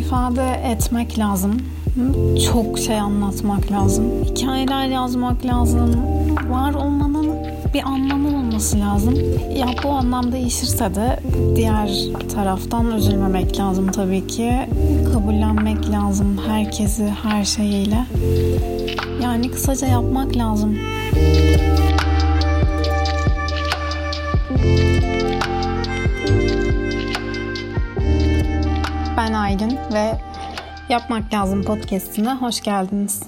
ifade etmek lazım. Çok şey anlatmak lazım. Hikayeler yazmak lazım. Var olmanın bir anlamı olması lazım. Ya bu anlam değişirse de diğer taraftan üzülmemek lazım tabii ki. Kabullenmek lazım herkesi her şeyiyle. Yani kısaca yapmak lazım. Aylin ve Yapmak Lazım podcastine hoş geldiniz.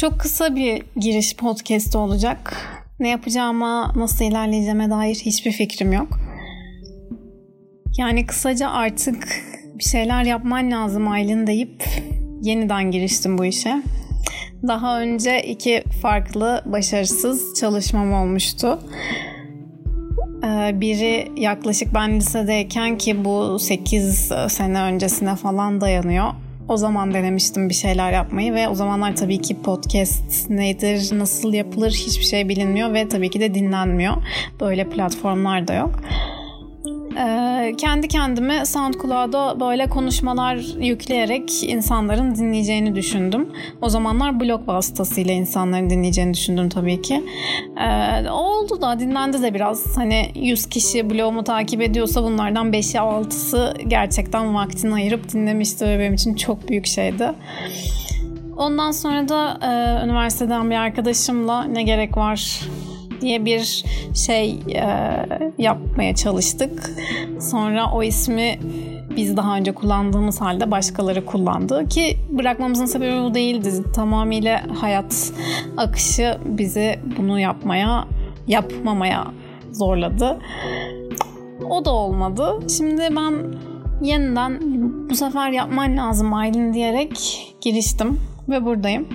Çok kısa bir giriş podcast olacak. Ne yapacağıma, nasıl ilerleyeceğime dair hiçbir fikrim yok. Yani kısaca artık bir şeyler yapman lazım Aylin deyip yeniden giriştim bu işe. Daha önce iki farklı başarısız çalışmam olmuştu. Ee, biri yaklaşık ben lisedeyken ki bu 8 sene öncesine falan dayanıyor. O zaman denemiştim bir şeyler yapmayı ve o zamanlar tabii ki podcast nedir, nasıl yapılır hiçbir şey bilinmiyor ve tabii ki de dinlenmiyor. Böyle platformlar da yok. Ee, kendi kendime SoundCloud'a böyle konuşmalar yükleyerek insanların dinleyeceğini düşündüm. O zamanlar blog vasıtasıyla insanların dinleyeceğini düşündüm tabii ki. Ee, oldu da dinlendi de biraz. Hani 100 kişi blogumu takip ediyorsa bunlardan 5'i 6'sı gerçekten vaktini ayırıp dinlemişti ve benim için çok büyük şeydi. Ondan sonra da e, üniversiteden bir arkadaşımla ne gerek var diye bir şey e, yapmaya çalıştık. Sonra o ismi biz daha önce kullandığımız halde başkaları kullandı ki bırakmamızın sebebi bu değildi. Tamamıyla hayat akışı bizi bunu yapmaya, yapmamaya zorladı. O da olmadı. Şimdi ben yeniden bu sefer yapman lazım Aylin diyerek giriştim ve buradayım.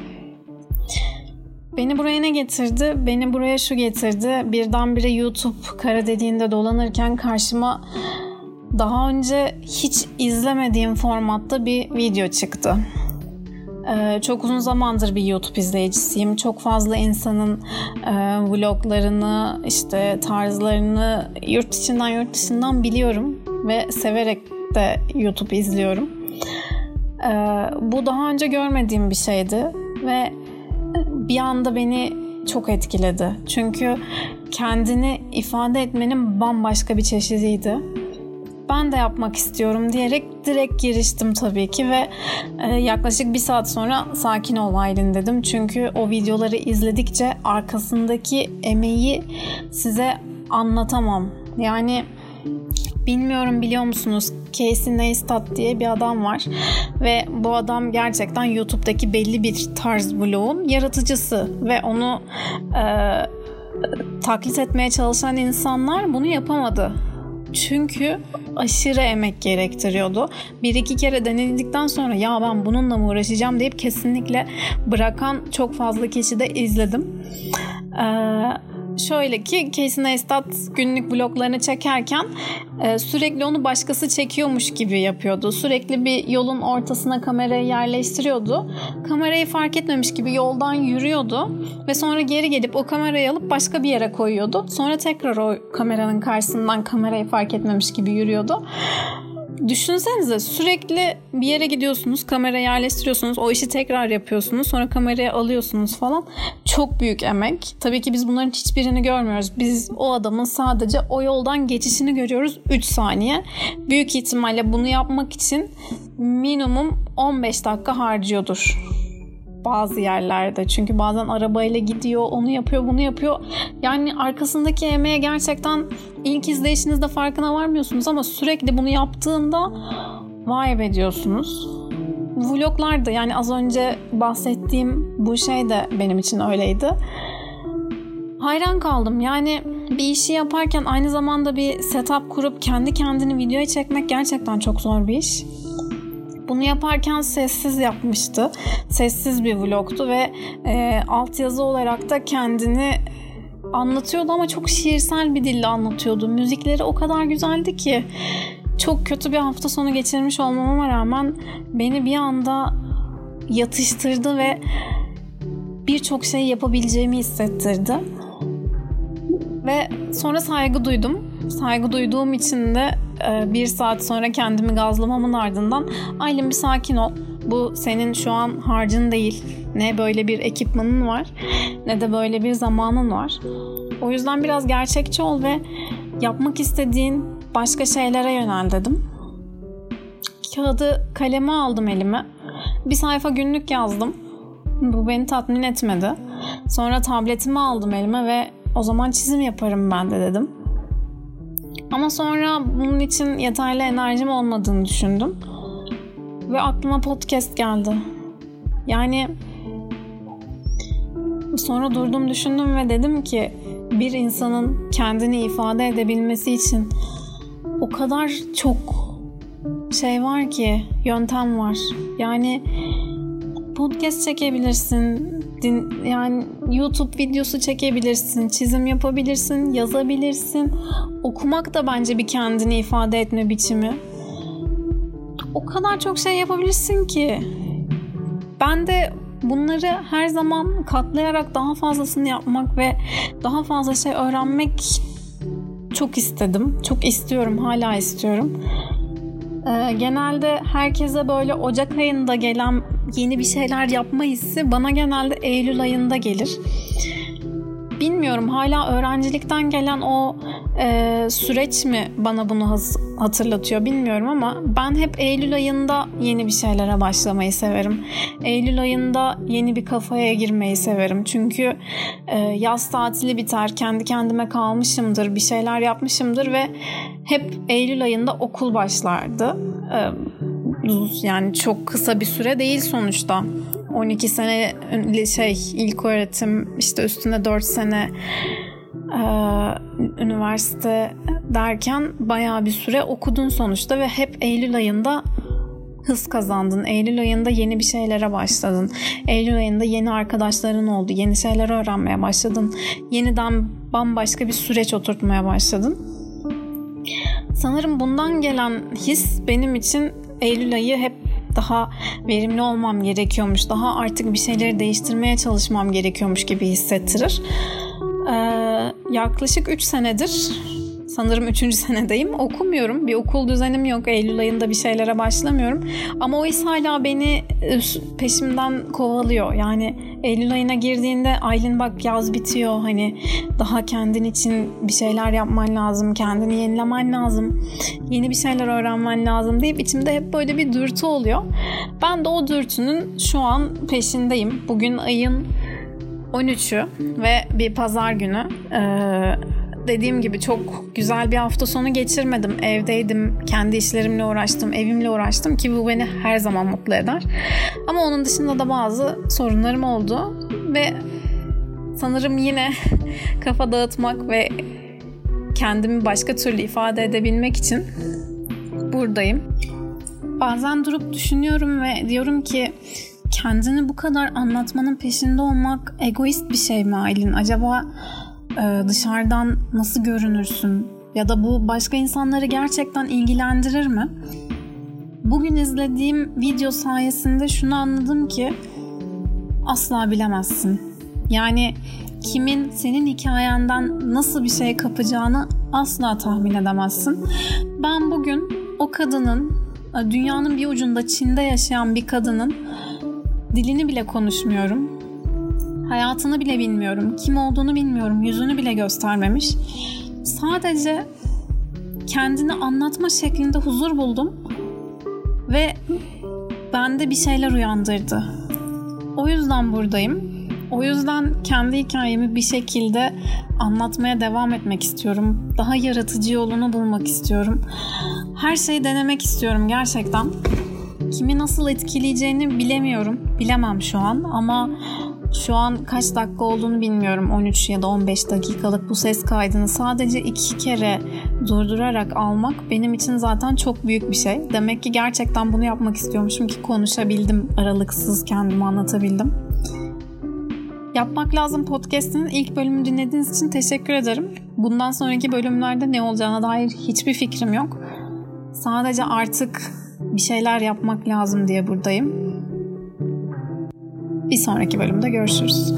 Beni buraya ne getirdi? Beni buraya şu getirdi. Birdenbire YouTube kara dediğinde dolanırken karşıma daha önce hiç izlemediğim formatta bir video çıktı. Ee, çok uzun zamandır bir YouTube izleyicisiyim. Çok fazla insanın e, vloglarını, işte tarzlarını yurt içinden yurt dışından biliyorum ve severek de YouTube izliyorum. Ee, bu daha önce görmediğim bir şeydi ve bir anda beni çok etkiledi. Çünkü kendini ifade etmenin bambaşka bir çeşidiydi. Ben de yapmak istiyorum diyerek direkt giriştim tabii ki ve e, yaklaşık bir saat sonra sakin ol Aylin dedim. Çünkü o videoları izledikçe arkasındaki emeği size anlatamam. Yani Bilmiyorum biliyor musunuz Casey Neistat diye bir adam var ve bu adam gerçekten YouTube'daki belli bir tarz vlogun yaratıcısı ve onu e, taklit etmeye çalışan insanlar bunu yapamadı. Çünkü aşırı emek gerektiriyordu. Bir iki kere denedikten sonra ya ben bununla mı uğraşacağım deyip kesinlikle bırakan çok fazla kişi de izledim. Ee, Şöyle ki Casey Neistat günlük bloklarını çekerken e, sürekli onu başkası çekiyormuş gibi yapıyordu. Sürekli bir yolun ortasına kamerayı yerleştiriyordu. Kamerayı fark etmemiş gibi yoldan yürüyordu ve sonra geri gelip o kamerayı alıp başka bir yere koyuyordu. Sonra tekrar o kameranın karşısından kamerayı fark etmemiş gibi yürüyordu. Düşünsenize sürekli bir yere gidiyorsunuz, kamera yerleştiriyorsunuz, o işi tekrar yapıyorsunuz, sonra kameraya alıyorsunuz falan. Çok büyük emek. Tabii ki biz bunların hiçbirini görmüyoruz. Biz o adamın sadece o yoldan geçişini görüyoruz 3 saniye. Büyük ihtimalle bunu yapmak için minimum 15 dakika harcıyordur bazı yerlerde. Çünkü bazen arabayla gidiyor, onu yapıyor, bunu yapıyor. Yani arkasındaki emeğe gerçekten ilk izleyişinizde farkına varmıyorsunuz ama sürekli bunu yaptığında vay be diyorsunuz. Vloglar da yani az önce bahsettiğim bu şey de benim için öyleydi. Hayran kaldım. Yani bir işi yaparken aynı zamanda bir setup kurup kendi kendini videoya çekmek gerçekten çok zor bir iş. Bunu yaparken sessiz yapmıştı. Sessiz bir vlogtu ve e, altyazı olarak da kendini anlatıyordu ama çok şiirsel bir dille anlatıyordu. Müzikleri o kadar güzeldi ki çok kötü bir hafta sonu geçirmiş olmama rağmen beni bir anda yatıştırdı ve birçok şey yapabileceğimi hissettirdi. Ve sonra saygı duydum. Saygı duyduğum için de e, bir saat sonra kendimi gazlamamın ardından Aylin bir sakin ol. Bu senin şu an harcın değil. Ne böyle bir ekipmanın var ne de böyle bir zamanın var. O yüzden biraz gerçekçi ol ve yapmak istediğin başka şeylere yönel dedim. Kağıdı kaleme aldım elime. Bir sayfa günlük yazdım. Bu beni tatmin etmedi. Sonra tabletimi aldım elime ve o zaman çizim yaparım ben de dedim. Ama sonra bunun için yeterli enerjim olmadığını düşündüm. Ve aklıma podcast geldi. Yani sonra durdum düşündüm ve dedim ki bir insanın kendini ifade edebilmesi için o kadar çok şey var ki yöntem var. Yani podcast çekebilirsin, din, yani YouTube videosu çekebilirsin, çizim yapabilirsin, yazabilirsin. Okumak da bence bir kendini ifade etme biçimi. O kadar çok şey yapabilirsin ki. Ben de bunları her zaman katlayarak daha fazlasını yapmak ve daha fazla şey öğrenmek çok istedim. Çok istiyorum, hala istiyorum. Ee, genelde herkese böyle Ocak ayında gelen yeni bir şeyler yapma hissi bana genelde Eylül ayında gelir. Bilmiyorum hala öğrencilikten gelen o e, süreç mi bana bunu hatırlatıyor bilmiyorum ama ben hep Eylül ayında yeni bir şeylere başlamayı severim. Eylül ayında yeni bir kafaya girmeyi severim. Çünkü e, yaz tatili biter, kendi kendime kalmışımdır, bir şeyler yapmışımdır ve hep Eylül ayında okul başlardı. E, yani çok kısa bir süre değil sonuçta. 12 sene şey ilk öğretim işte üstüne 4 sene üniversite derken bayağı bir süre okudun sonuçta ve hep Eylül ayında hız kazandın. Eylül ayında yeni bir şeylere başladın. Eylül ayında yeni arkadaşların oldu. Yeni şeyler öğrenmeye başladın. Yeniden bambaşka bir süreç oturtmaya başladın. Sanırım bundan gelen his benim için Eylül ayı hep daha verimli olmam gerekiyormuş, daha artık bir şeyleri değiştirmeye çalışmam gerekiyormuş gibi hissettirir. Ee, yaklaşık 3 senedir sanırım 3. senedeyim. Okumuyorum. Bir okul düzenim yok. Eylül ayında bir şeylere başlamıyorum. Ama o his hala beni peşimden kovalıyor. Yani Eylül ayına girdiğinde Aylin bak yaz bitiyor. Hani daha kendin için bir şeyler yapman lazım. Kendini yenilemen lazım. Yeni bir şeyler öğrenmen lazım deyip içimde hep böyle bir dürtü oluyor. Ben de o dürtünün şu an peşindeyim. Bugün ayın 13'ü ve bir pazar günü. Ee, dediğim gibi çok güzel bir hafta sonu geçirmedim. Evdeydim, kendi işlerimle uğraştım, evimle uğraştım ki bu beni her zaman mutlu eder. Ama onun dışında da bazı sorunlarım oldu ve sanırım yine kafa dağıtmak ve kendimi başka türlü ifade edebilmek için buradayım. Bazen durup düşünüyorum ve diyorum ki kendini bu kadar anlatmanın peşinde olmak egoist bir şey mi Aylin? Acaba e, dışarıdan nasıl görünürsün? Ya da bu başka insanları gerçekten ilgilendirir mi? Bugün izlediğim video sayesinde şunu anladım ki asla bilemezsin. Yani kimin senin hikayenden nasıl bir şey kapacağını asla tahmin edemezsin. Ben bugün o kadının dünyanın bir ucunda Çin'de yaşayan bir kadının dilini bile konuşmuyorum Hayatını bile bilmiyorum. Kim olduğunu bilmiyorum. Yüzünü bile göstermemiş. Sadece kendini anlatma şeklinde huzur buldum. Ve bende bir şeyler uyandırdı. O yüzden buradayım. O yüzden kendi hikayemi bir şekilde anlatmaya devam etmek istiyorum. Daha yaratıcı yolunu bulmak istiyorum. Her şeyi denemek istiyorum gerçekten. Kimi nasıl etkileyeceğini bilemiyorum. Bilemem şu an ama şu an kaç dakika olduğunu bilmiyorum. 13 ya da 15 dakikalık bu ses kaydını sadece iki kere durdurarak almak benim için zaten çok büyük bir şey. Demek ki gerçekten bunu yapmak istiyormuşum ki konuşabildim aralıksız kendimi anlatabildim. Yapmak Lazım podcast'inin ilk bölümünü dinlediğiniz için teşekkür ederim. Bundan sonraki bölümlerde ne olacağına dair hiçbir fikrim yok. Sadece artık bir şeyler yapmak lazım diye buradayım. Bir sonraki bölümde görüşürüz.